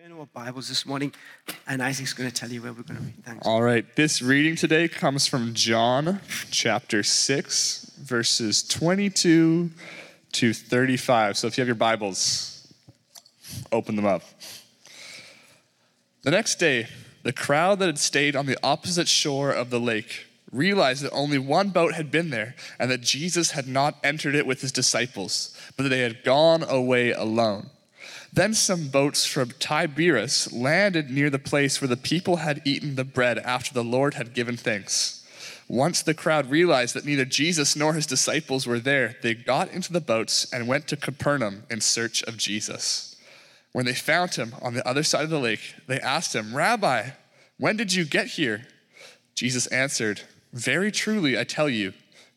Turn our Bibles this morning, and Isaac's going to tell you where we're going to read. Thanks. All right, this reading today comes from John chapter 6, verses 22 to 35. So if you have your Bibles, open them up. The next day, the crowd that had stayed on the opposite shore of the lake realized that only one boat had been there and that Jesus had not entered it with his disciples, but that they had gone away alone. Then some boats from Tiberias landed near the place where the people had eaten the bread after the Lord had given thanks. Once the crowd realized that neither Jesus nor his disciples were there, they got into the boats and went to Capernaum in search of Jesus. When they found him on the other side of the lake, they asked him, Rabbi, when did you get here? Jesus answered, Very truly, I tell you,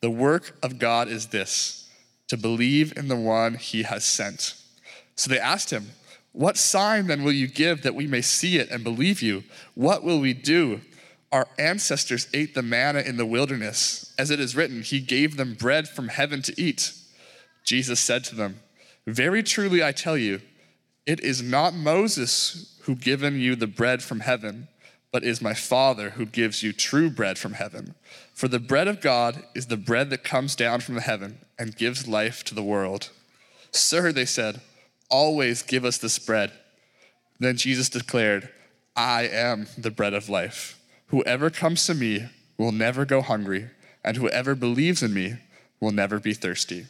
the work of God is this to believe in the one he has sent. So they asked him, What sign then will you give that we may see it and believe you? What will we do? Our ancestors ate the manna in the wilderness. As it is written, He gave them bread from heaven to eat. Jesus said to them, Very truly I tell you, it is not Moses who given you the bread from heaven, but is my Father who gives you true bread from heaven. For the bread of God is the bread that comes down from heaven and gives life to the world. Sir, they said, always give us this bread. Then Jesus declared, I am the bread of life. Whoever comes to me will never go hungry, and whoever believes in me will never be thirsty.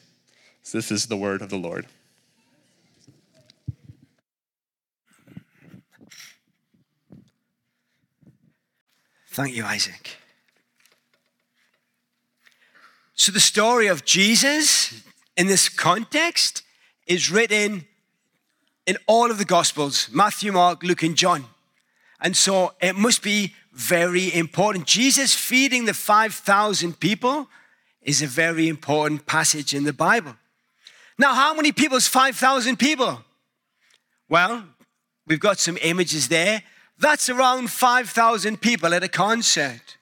This is the word of the Lord. Thank you, Isaac. So, the story of Jesus in this context is written in all of the Gospels Matthew, Mark, Luke, and John. And so it must be very important. Jesus feeding the 5,000 people is a very important passage in the Bible. Now, how many people is 5,000 people? Well, we've got some images there. That's around 5,000 people at a concert.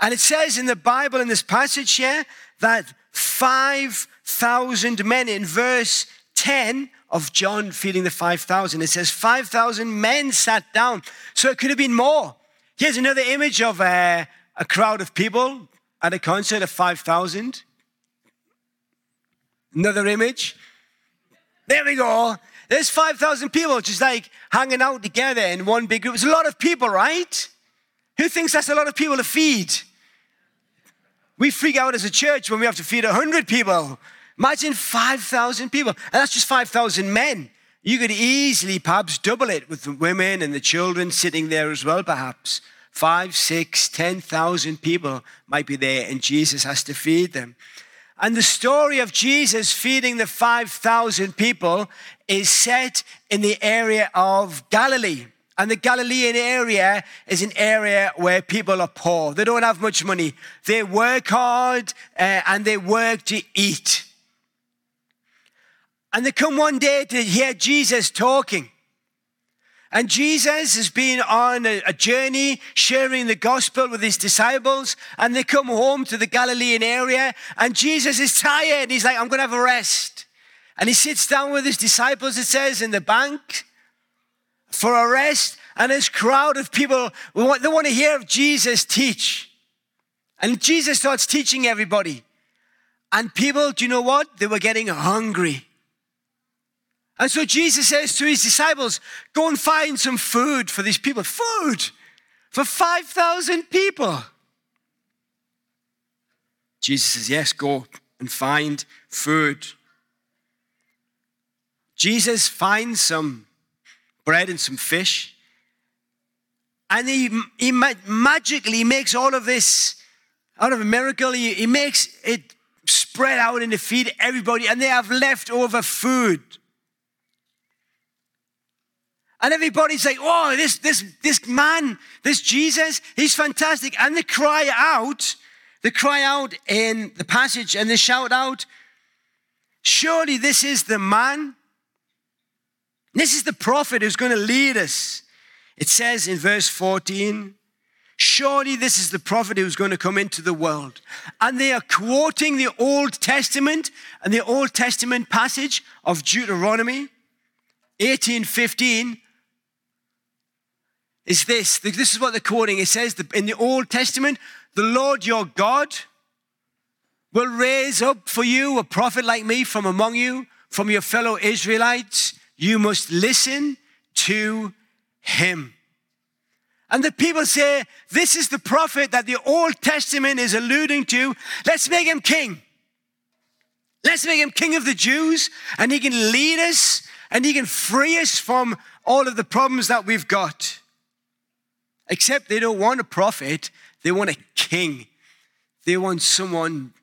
And it says in the Bible, in this passage here, that 5,000 men in verse 10 of John feeding the 5,000. It says 5,000 men sat down. So it could have been more. Here's another image of a, a crowd of people at a concert of 5,000. Another image. There we go. There's 5,000 people just like hanging out together in one big group. It's a lot of people, right? Who thinks that's a lot of people to feed? We freak out as a church when we have to feed 100 people. Imagine 5,000 people. And that's just 5,000 men. You could easily perhaps double it with the women and the children sitting there as well, perhaps. Five, six, 10,000 people might be there, and Jesus has to feed them. And the story of Jesus feeding the 5,000 people is set in the area of Galilee. And the Galilean area is an area where people are poor. They don't have much money. They work hard uh, and they work to eat. And they come one day to hear Jesus talking. And Jesus has been on a, a, journey sharing the gospel with his disciples. And they come home to the Galilean area. And Jesus is tired. He's like, I'm going to have a rest. And he sits down with his disciples, it says, in the bank for a rest. And this crowd of people, they want to hear Jesus teach. And Jesus starts teaching everybody. And people, do you know what? They were getting hungry. And so Jesus says to his disciples, Go and find some food for these people. Food for 5,000 people. Jesus says, Yes, go and find food. Jesus finds some bread and some fish. And he, he magically makes all of this out of a miracle. He, he makes it spread out and feed everybody, and they have leftover food. And everybody's like, oh, this, this, this man, this Jesus, he's fantastic. And they cry out, they cry out in the passage and they shout out, surely this is the man. This is the prophet who's going to lead us. It says in verse 14, Surely this is the prophet who's going to come into the world. And they are quoting the Old Testament and the Old Testament passage of Deuteronomy 18:15 is this. This is what they're quoting. It says in the Old Testament, the Lord your God will raise up for you a prophet like me from among you, from your fellow Israelites. You must listen to him. And the people say, This is the prophet that the Old Testament is alluding to. Let's make him king. Let's make him king of the Jews, and he can lead us and he can free us from all of the problems that we've got. Except they don't want a prophet, they want a king. They want someone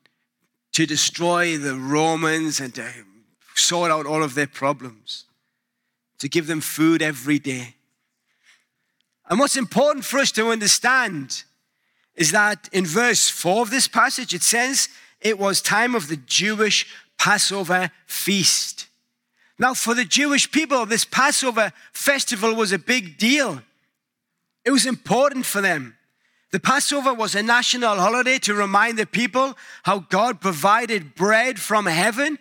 to destroy the Romans and to sort out all of their problems, to give them food every day. And what's important for us to understand is that in verse 4 of this passage, it says it was time of the Jewish Passover feast. Now, for the Jewish people, this Passover festival was a big deal. It was important for them. The Passover was a national holiday to remind the people how God provided bread from heaven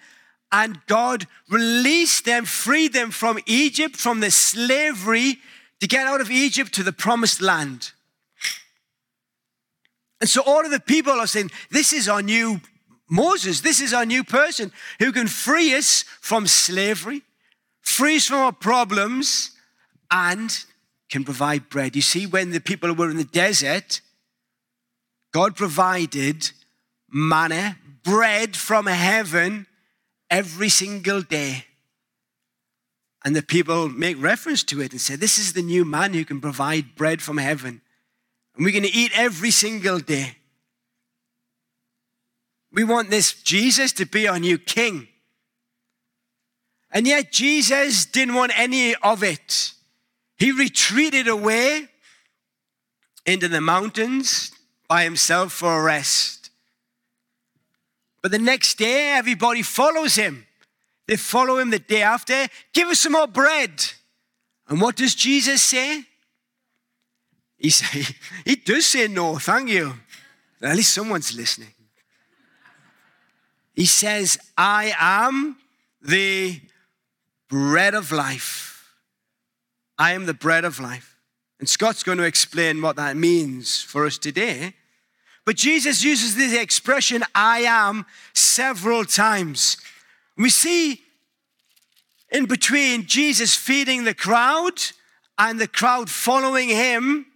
and God released them, freed them from Egypt, from the slavery to get out of Egypt to the promised land. And so all of the people are saying, This is our new Moses. This is our new person who can free us from slavery, free us from our problems, and can provide bread. You see, when the people were in the desert, God provided manna, bread from heaven every single day. And the people make reference to it and say, This is the new man who can provide bread from heaven. And we're going to eat every single day. We want this Jesus to be our new king. And yet, Jesus didn't want any of it. He retreated away into the mountains by himself for a rest. But the next day, everybody follows him. They follow him the day after. Give us some more bread. And what does Jesus say? He, say, he does say no, thank you. At least someone's listening. He says, I am the bread of life. I am the bread of life. And Scott's going to explain what that means for us today. But Jesus uses this expression, I am, several times. We see in between Jesus feeding the crowd and the crowd following him,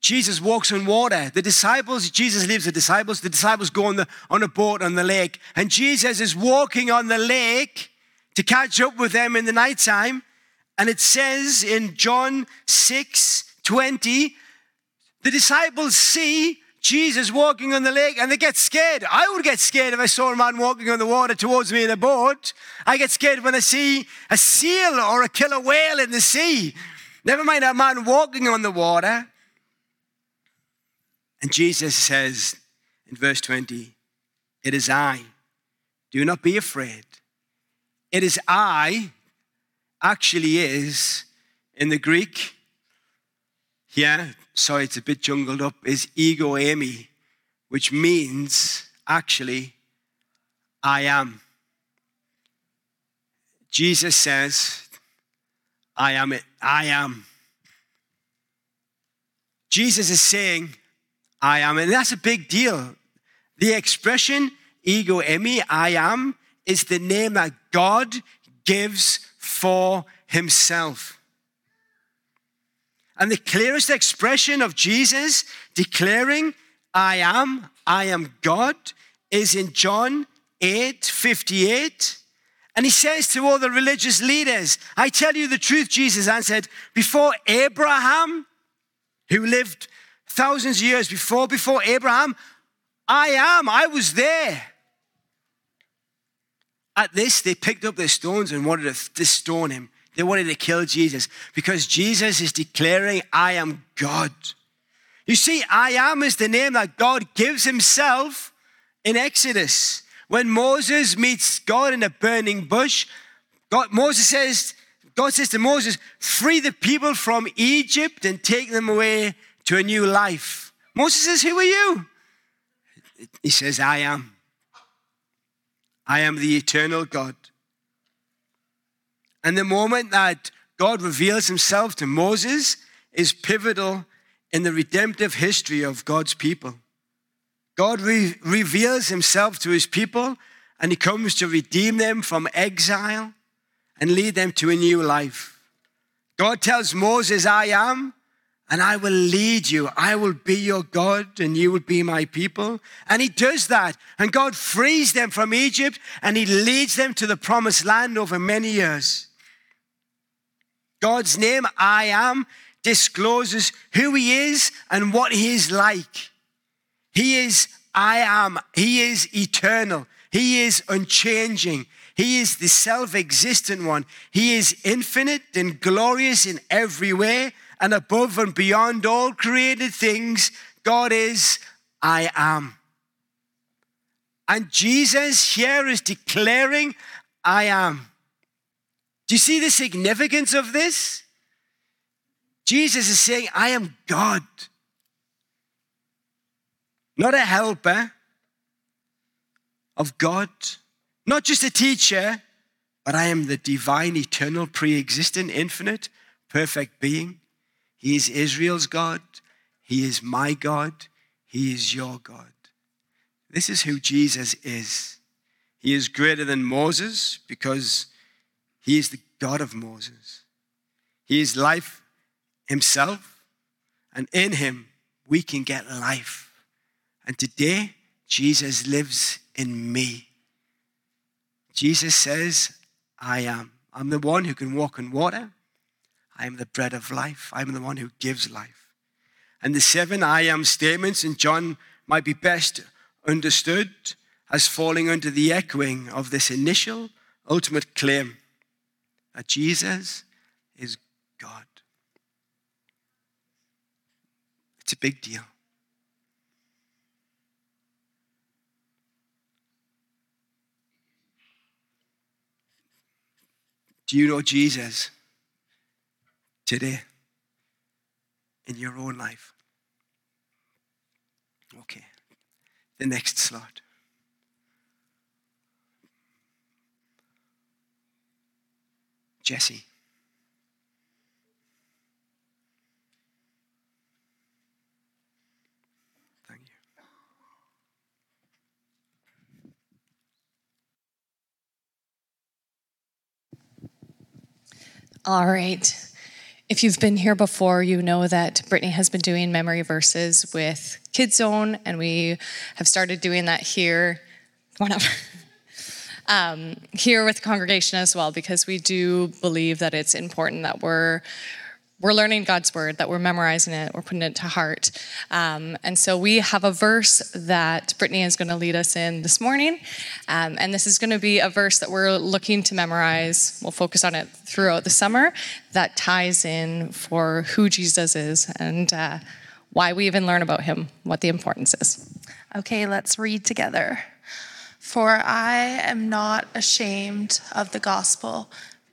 Jesus walks on water. The disciples, Jesus leaves the disciples. The disciples go on, the, on a boat on the lake. And Jesus is walking on the lake to catch up with them in the nighttime. And it says in John 6 20, the disciples see Jesus walking on the lake and they get scared. I would get scared if I saw a man walking on the water towards me in a boat. I get scared when I see a seal or a killer whale in the sea. Never mind a man walking on the water. And Jesus says in verse 20, It is I. Do not be afraid. It is I, actually is, in the Greek, yeah, sorry, it's a bit jungled up, is ego eimi, which means actually, I am. Jesus says, I am it. I am. Jesus is saying, I am. And that's a big deal. The expression ego eimi, I am, is the name that God gives for himself. And the clearest expression of Jesus declaring, I am, I am God, is in John 8 58. And he says to all the religious leaders, I tell you the truth, Jesus answered, before Abraham, who lived thousands of years before, before Abraham, I am, I was there. At this, they picked up their stones and wanted to stone him. They wanted to kill Jesus because Jesus is declaring, I am God. You see, I am is the name that God gives himself in Exodus. When Moses meets God in a burning bush, God, Moses says, God says to Moses, free the people from Egypt and take them away to a new life. Moses says, Who are you? He says, I am. I am the eternal God. And the moment that God reveals himself to Moses is pivotal in the redemptive history of God's people. God re- reveals himself to his people and he comes to redeem them from exile and lead them to a new life. God tells Moses, I am, and I will lead you. I will be your God, and you will be my people. And he does that. And God frees them from Egypt, and he leads them to the promised land over many years. God's name, I am, discloses who he is and what he is like. He is I am. He is eternal. He is unchanging. He is the self existent one. He is infinite and glorious in every way and above and beyond all created things. God is I am. And Jesus here is declaring, I am. Do you see the significance of this? Jesus is saying, I am God. Not a helper of God, not just a teacher, but I am the divine, eternal, pre existent, infinite, perfect being. He is Israel's God. He is my God. He is your God. This is who Jesus is. He is greater than Moses because he is the God of Moses. He is life himself, and in him we can get life. And today, Jesus lives in me. Jesus says, I am. I'm the one who can walk on water. I am the bread of life. I'm the one who gives life. And the seven I am statements in John might be best understood as falling under the echoing of this initial, ultimate claim that Jesus is God. It's a big deal. Do you know Jesus today in your own life? Okay, the next slide. Jesse. Thank you. All right. If you've been here before, you know that Brittany has been doing memory verses with Kids Zone, and we have started doing that here. Come on up. Um, here with the congregation as well, because we do believe that it's important that we're we're learning God's word, that we're memorizing it, we're putting it to heart. Um, and so we have a verse that Brittany is going to lead us in this morning. Um, and this is going to be a verse that we're looking to memorize. We'll focus on it throughout the summer that ties in for who Jesus is and uh, why we even learn about him, what the importance is. Okay, let's read together. For I am not ashamed of the gospel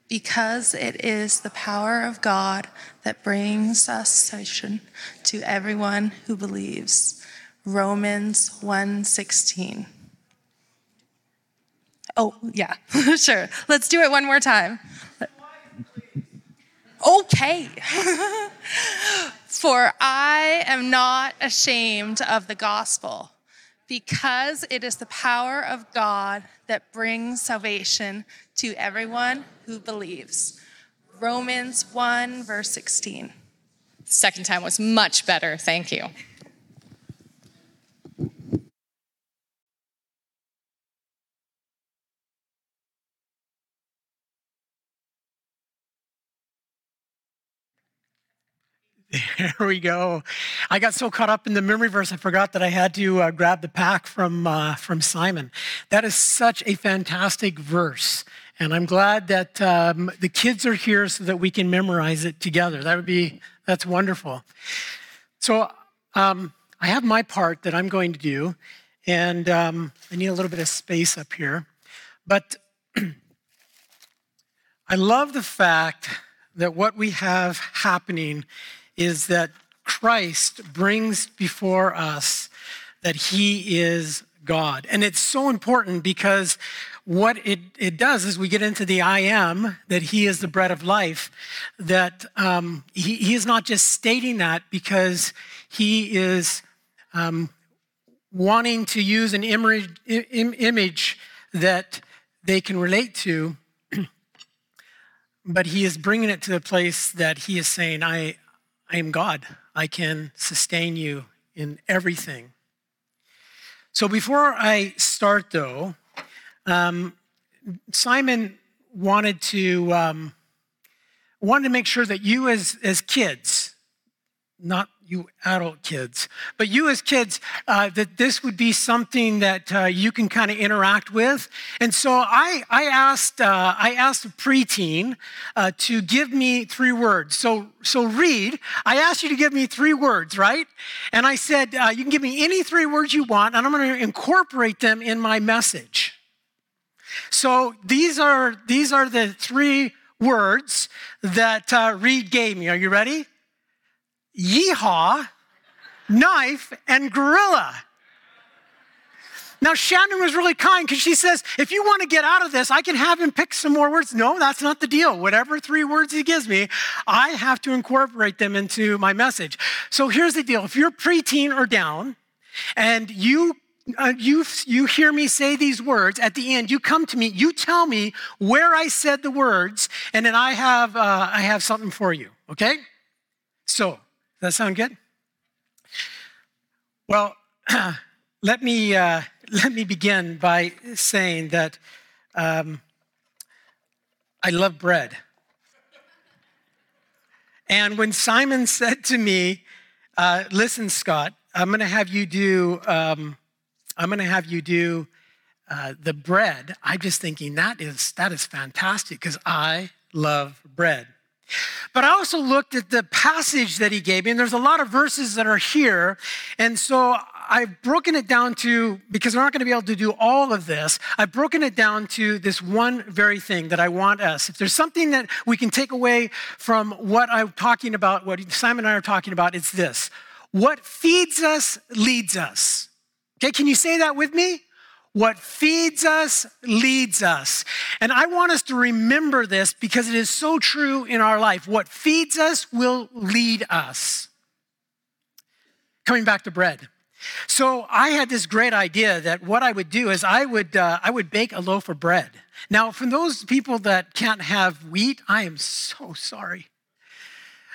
because it is the power of God that brings us salvation to everyone who believes. Romans 1:16. Oh, yeah. sure. Let's do it one more time. Okay. For I am not ashamed of the gospel because it is the power of God that brings salvation to everyone who believes. Romans 1, verse 16. Second time was much better. Thank you. There we go. I got so caught up in the memory verse, I forgot that I had to uh, grab the pack from, uh, from Simon. That is such a fantastic verse. And I'm glad that um, the kids are here so that we can memorize it together. That would be, that's wonderful. So um, I have my part that I'm going to do, and um, I need a little bit of space up here. But I love the fact that what we have happening is that Christ brings before us that he is God. And it's so important because what it, it does is we get into the I am, that he is the bread of life, that um, he, he is not just stating that because he is um, wanting to use an image, image that they can relate to, but he is bringing it to the place that he is saying, I, I am God. I can sustain you in everything. So before I start, though, um, Simon wanted to um, wanted to make sure that you, as as kids, not you adult kids, but you as kids, uh, that this would be something that uh, you can kind of interact with. And so I, I asked, uh, I asked a preteen uh, to give me three words. So, so Reed, I asked you to give me three words, right? And I said, uh, you can give me any three words you want, and I'm going to incorporate them in my message. So these are these are the three words that uh, Reed gave me. Are you ready? Yeehaw, knife, and gorilla. Now, Shannon was really kind because she says, if you want to get out of this, I can have him pick some more words. No, that's not the deal. Whatever three words he gives me, I have to incorporate them into my message. So here's the deal if you're preteen or down, and you uh, you, you hear me say these words at the end you come to me you tell me where i said the words and then i have uh, i have something for you okay so that sound good? Well, let me uh, let me begin by saying that um, I love bread. And when Simon said to me, uh, "Listen, Scott, I'm going to have you do um, I'm going to have you do uh, the bread," I'm just thinking that is that is fantastic because I love bread. But I also looked at the passage that he gave me, and there's a lot of verses that are here. And so I've broken it down to, because we're not going to be able to do all of this, I've broken it down to this one very thing that I want us. If there's something that we can take away from what I'm talking about, what Simon and I are talking about, it's this. What feeds us leads us. Okay, can you say that with me? What feeds us leads us. And I want us to remember this because it is so true in our life. What feeds us will lead us. Coming back to bread. So I had this great idea that what I would do is I would uh, I would bake a loaf of bread. Now, for those people that can't have wheat, I am so sorry.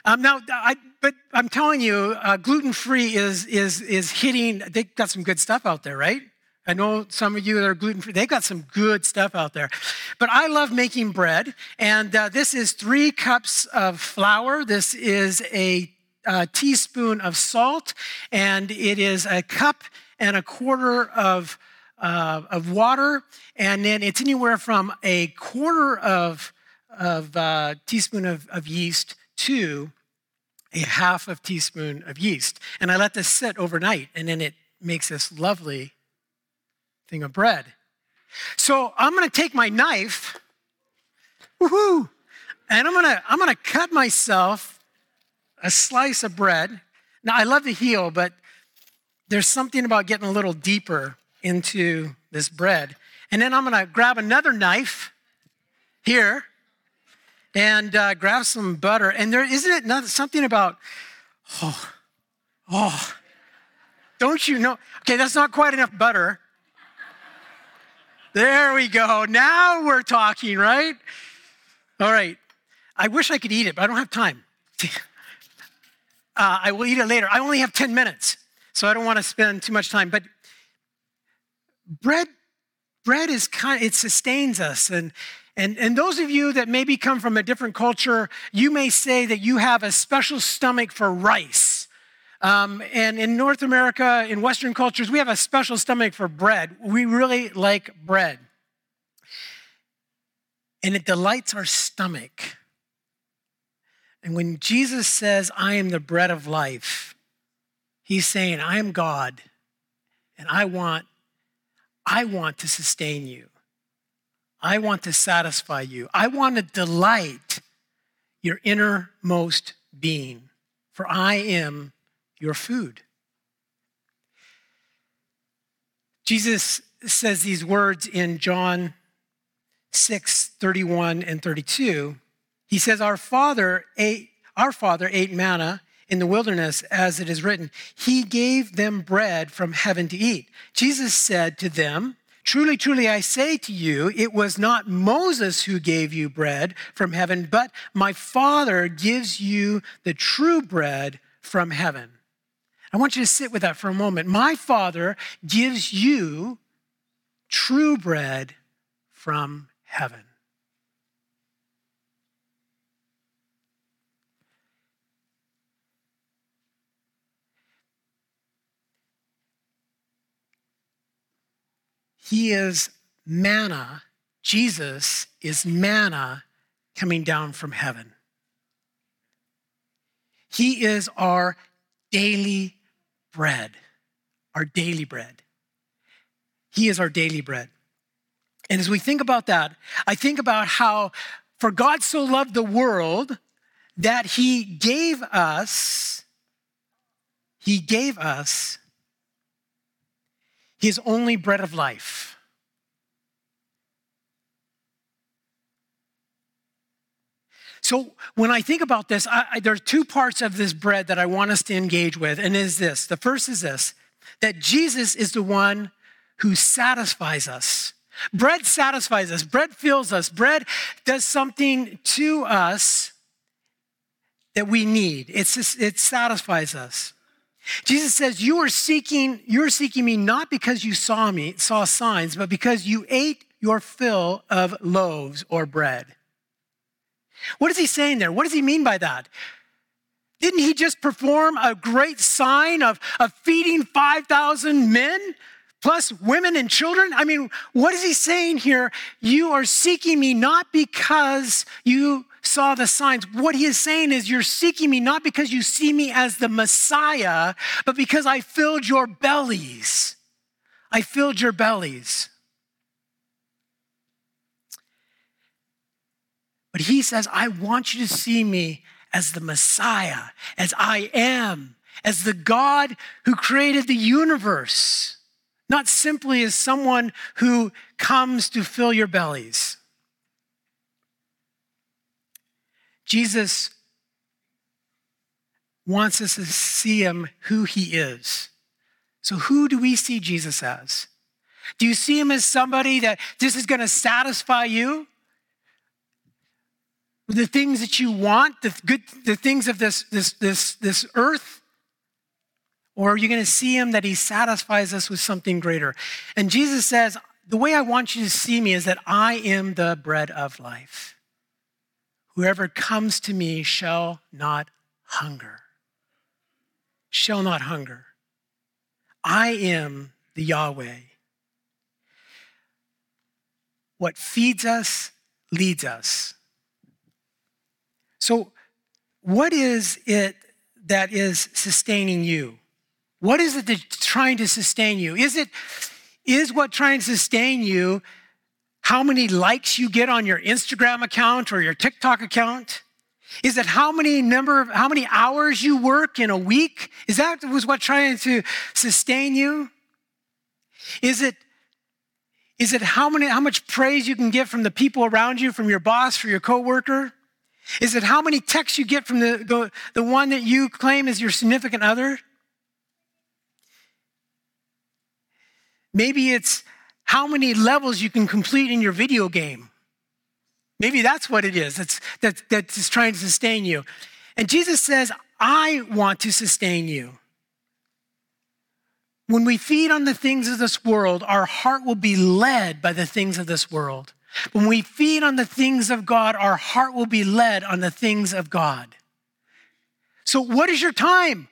Um, now, I, but I'm telling you, uh, gluten free is is is hitting. They got some good stuff out there, right? I know some of you that are gluten free, they've got some good stuff out there. But I love making bread, and uh, this is three cups of flour. This is a, a uh, teaspoon of salt, and it is a cup and a quarter of, uh, of water, and then it's anywhere from a quarter of, of uh, teaspoon of, of yeast to a half of teaspoon of yeast. And I let this sit overnight, and then it makes this lovely thing of bread. So I'm going to take my knife, woohoo, and I'm going to I'm going to cut myself a slice of bread. Now I love the heel, but there's something about getting a little deeper into this bread. And then I'm going to grab another knife here and uh, grab some butter. And there isn't it not, something about oh oh don't you know? Okay, that's not quite enough butter. There we go. Now we're talking, right? All right. I wish I could eat it, but I don't have time. uh, I will eat it later. I only have 10 minutes, so I don't want to spend too much time. But bread, bread is kind it sustains us. And, and, and those of you that maybe come from a different culture, you may say that you have a special stomach for rice. Um, and in North America, in Western cultures, we have a special stomach for bread. We really like bread. and it delights our stomach. And when Jesus says, I am the bread of life, he's saying, I am God, and I want, I want to sustain you. I want to satisfy you. I want to delight your innermost being, for I am your food. Jesus says these words in John 6 31 and 32. He says, Our father ate, our father ate manna in the wilderness, as it is written, He gave them bread from heaven to eat. Jesus said to them, Truly, truly, I say to you, it was not Moses who gave you bread from heaven, but my Father gives you the true bread from heaven. I want you to sit with that for a moment. My Father gives you true bread from heaven. He is manna. Jesus is manna coming down from heaven. He is our daily bread, our daily bread. He is our daily bread. And as we think about that, I think about how, for God so loved the world that he gave us, he gave us his only bread of life. So when I think about this, I, I, there are two parts of this bread that I want us to engage with, and is this. The first is this that Jesus is the one who satisfies us. Bread satisfies us, bread fills us, bread does something to us that we need. It's just, it satisfies us. Jesus says, You are seeking, you're seeking me not because you saw me, saw signs, but because you ate your fill of loaves or bread. What is he saying there? What does he mean by that? Didn't he just perform a great sign of, of feeding 5,000 men plus women and children? I mean, what is he saying here? You are seeking me not because you saw the signs. What he is saying is, You're seeking me not because you see me as the Messiah, but because I filled your bellies. I filled your bellies. But he says, I want you to see me as the Messiah, as I am, as the God who created the universe, not simply as someone who comes to fill your bellies. Jesus wants us to see him who he is. So, who do we see Jesus as? Do you see him as somebody that this is going to satisfy you? The things that you want, the good, the things of this, this, this, this earth? Or are you going to see him that he satisfies us with something greater? And Jesus says, The way I want you to see me is that I am the bread of life. Whoever comes to me shall not hunger. Shall not hunger. I am the Yahweh. What feeds us leads us. So, what is it that is sustaining you? What is it that's trying to sustain you? Is it is what trying to sustain you how many likes you get on your Instagram account or your TikTok account? Is it how many number of how many hours you work in a week? Is that was what trying to sustain you? Is it is it how many how much praise you can get from the people around you, from your boss, from your coworker? Is it how many texts you get from the, the, the one that you claim is your significant other? Maybe it's how many levels you can complete in your video game. Maybe that's what it is that's, that, that's trying to sustain you. And Jesus says, I want to sustain you. When we feed on the things of this world, our heart will be led by the things of this world. When we feed on the things of God, our heart will be led on the things of God. So, what is your time?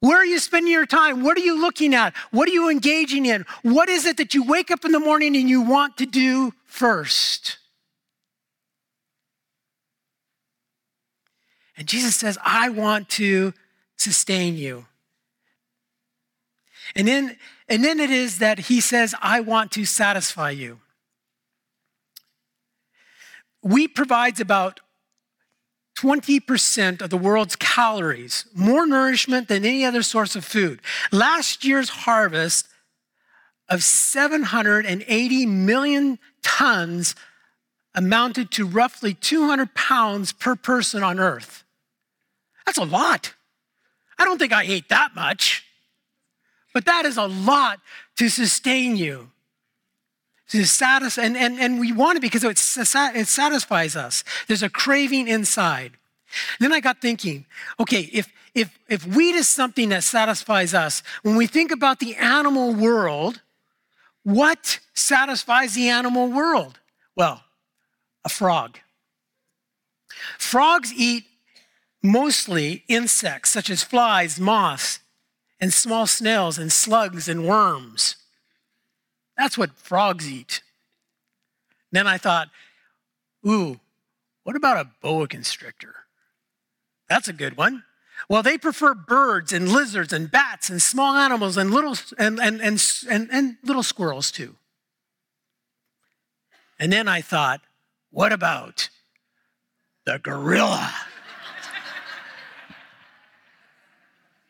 Where are you spending your time? What are you looking at? What are you engaging in? What is it that you wake up in the morning and you want to do first? And Jesus says, I want to sustain you. And then, and then it is that he says, I want to satisfy you. Wheat provides about 20% of the world's calories, more nourishment than any other source of food. Last year's harvest of 780 million tons amounted to roughly 200 pounds per person on earth. That's a lot. I don't think I ate that much, but that is a lot to sustain you. To and, and, and we want it because it satisfies us. There's a craving inside. Then I got thinking, okay, if, if, if wheat is something that satisfies us, when we think about the animal world, what satisfies the animal world? Well, a frog. Frogs eat mostly insects such as flies, moths, and small snails, and slugs and worms. That's what frogs eat. Then I thought, ooh, what about a boa constrictor? That's a good one. Well, they prefer birds and lizards and bats and small animals and little and, and, and, and, and little squirrels too. And then I thought, what about the gorilla?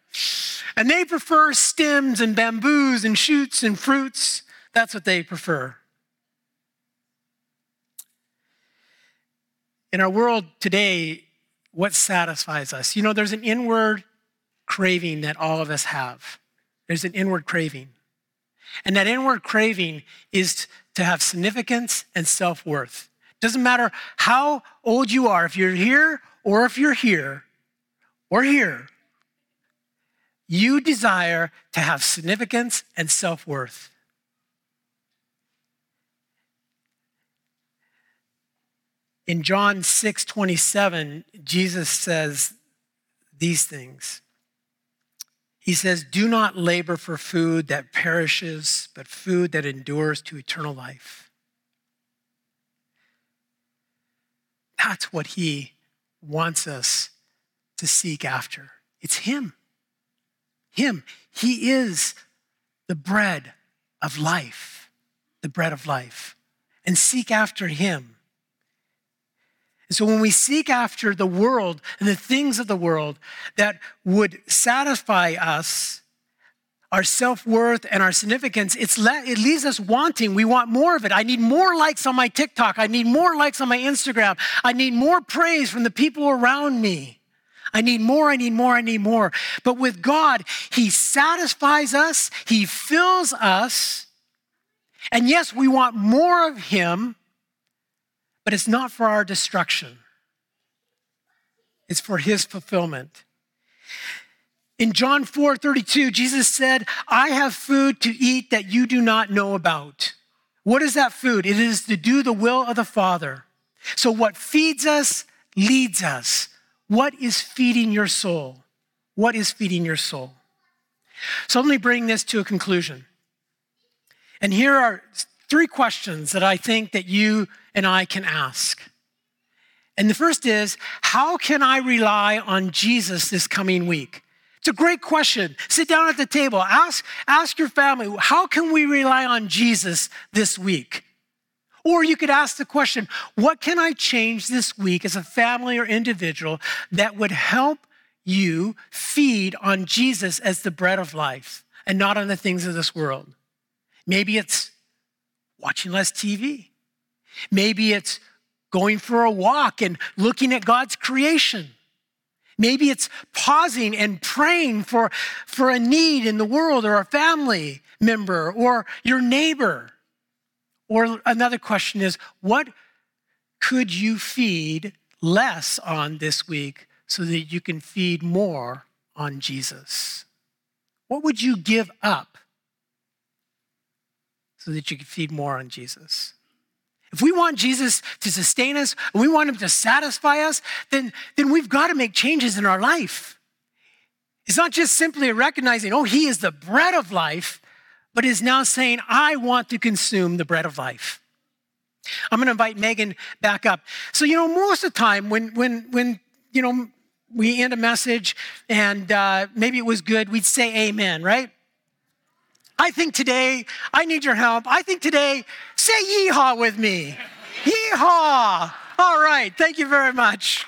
and they prefer stems and bamboos and shoots and fruits. That's what they prefer. In our world today, what satisfies us? You know, there's an inward craving that all of us have. There's an inward craving. And that inward craving is to have significance and self worth. Doesn't matter how old you are, if you're here or if you're here or here, you desire to have significance and self worth. In John 6 27, Jesus says these things. He says, Do not labor for food that perishes, but food that endures to eternal life. That's what he wants us to seek after. It's him. Him. He is the bread of life, the bread of life. And seek after him. And so when we seek after the world and the things of the world that would satisfy us, our self worth and our significance, it's le- it leaves us wanting. We want more of it. I need more likes on my TikTok. I need more likes on my Instagram. I need more praise from the people around me. I need more, I need more, I need more. But with God, He satisfies us, He fills us. And yes, we want more of Him, but it's not for our destruction, it's for his fulfillment. In John 4 32, Jesus said, I have food to eat that you do not know about. What is that food? It is to do the will of the Father. So, what feeds us leads us. What is feeding your soul? What is feeding your soul? So, let me bring this to a conclusion. And here are three questions that I think that you and I can ask. And the first is, how can I rely on Jesus this coming week? It's a great question. Sit down at the table. Ask, ask your family, how can we rely on Jesus this week? Or you could ask the question, what can I change this week as a family or individual that would help you feed on Jesus as the bread of life and not on the things of this world? Maybe it's watching less TV. Maybe it's going for a walk and looking at God's creation. Maybe it's pausing and praying for, for a need in the world or a family member or your neighbor. Or another question is what could you feed less on this week so that you can feed more on Jesus? What would you give up so that you can feed more on Jesus? If we want Jesus to sustain us, and we want him to satisfy us, then, then we've got to make changes in our life. It's not just simply recognizing, oh, he is the bread of life, but is now saying, I want to consume the bread of life. I'm going to invite Megan back up. So, you know, most of the time when, when, when, you know, we end a message and uh, maybe it was good, we'd say amen, right? I think today, I need your help. I think today, say yeehaw with me. yeehaw. All right. Thank you very much.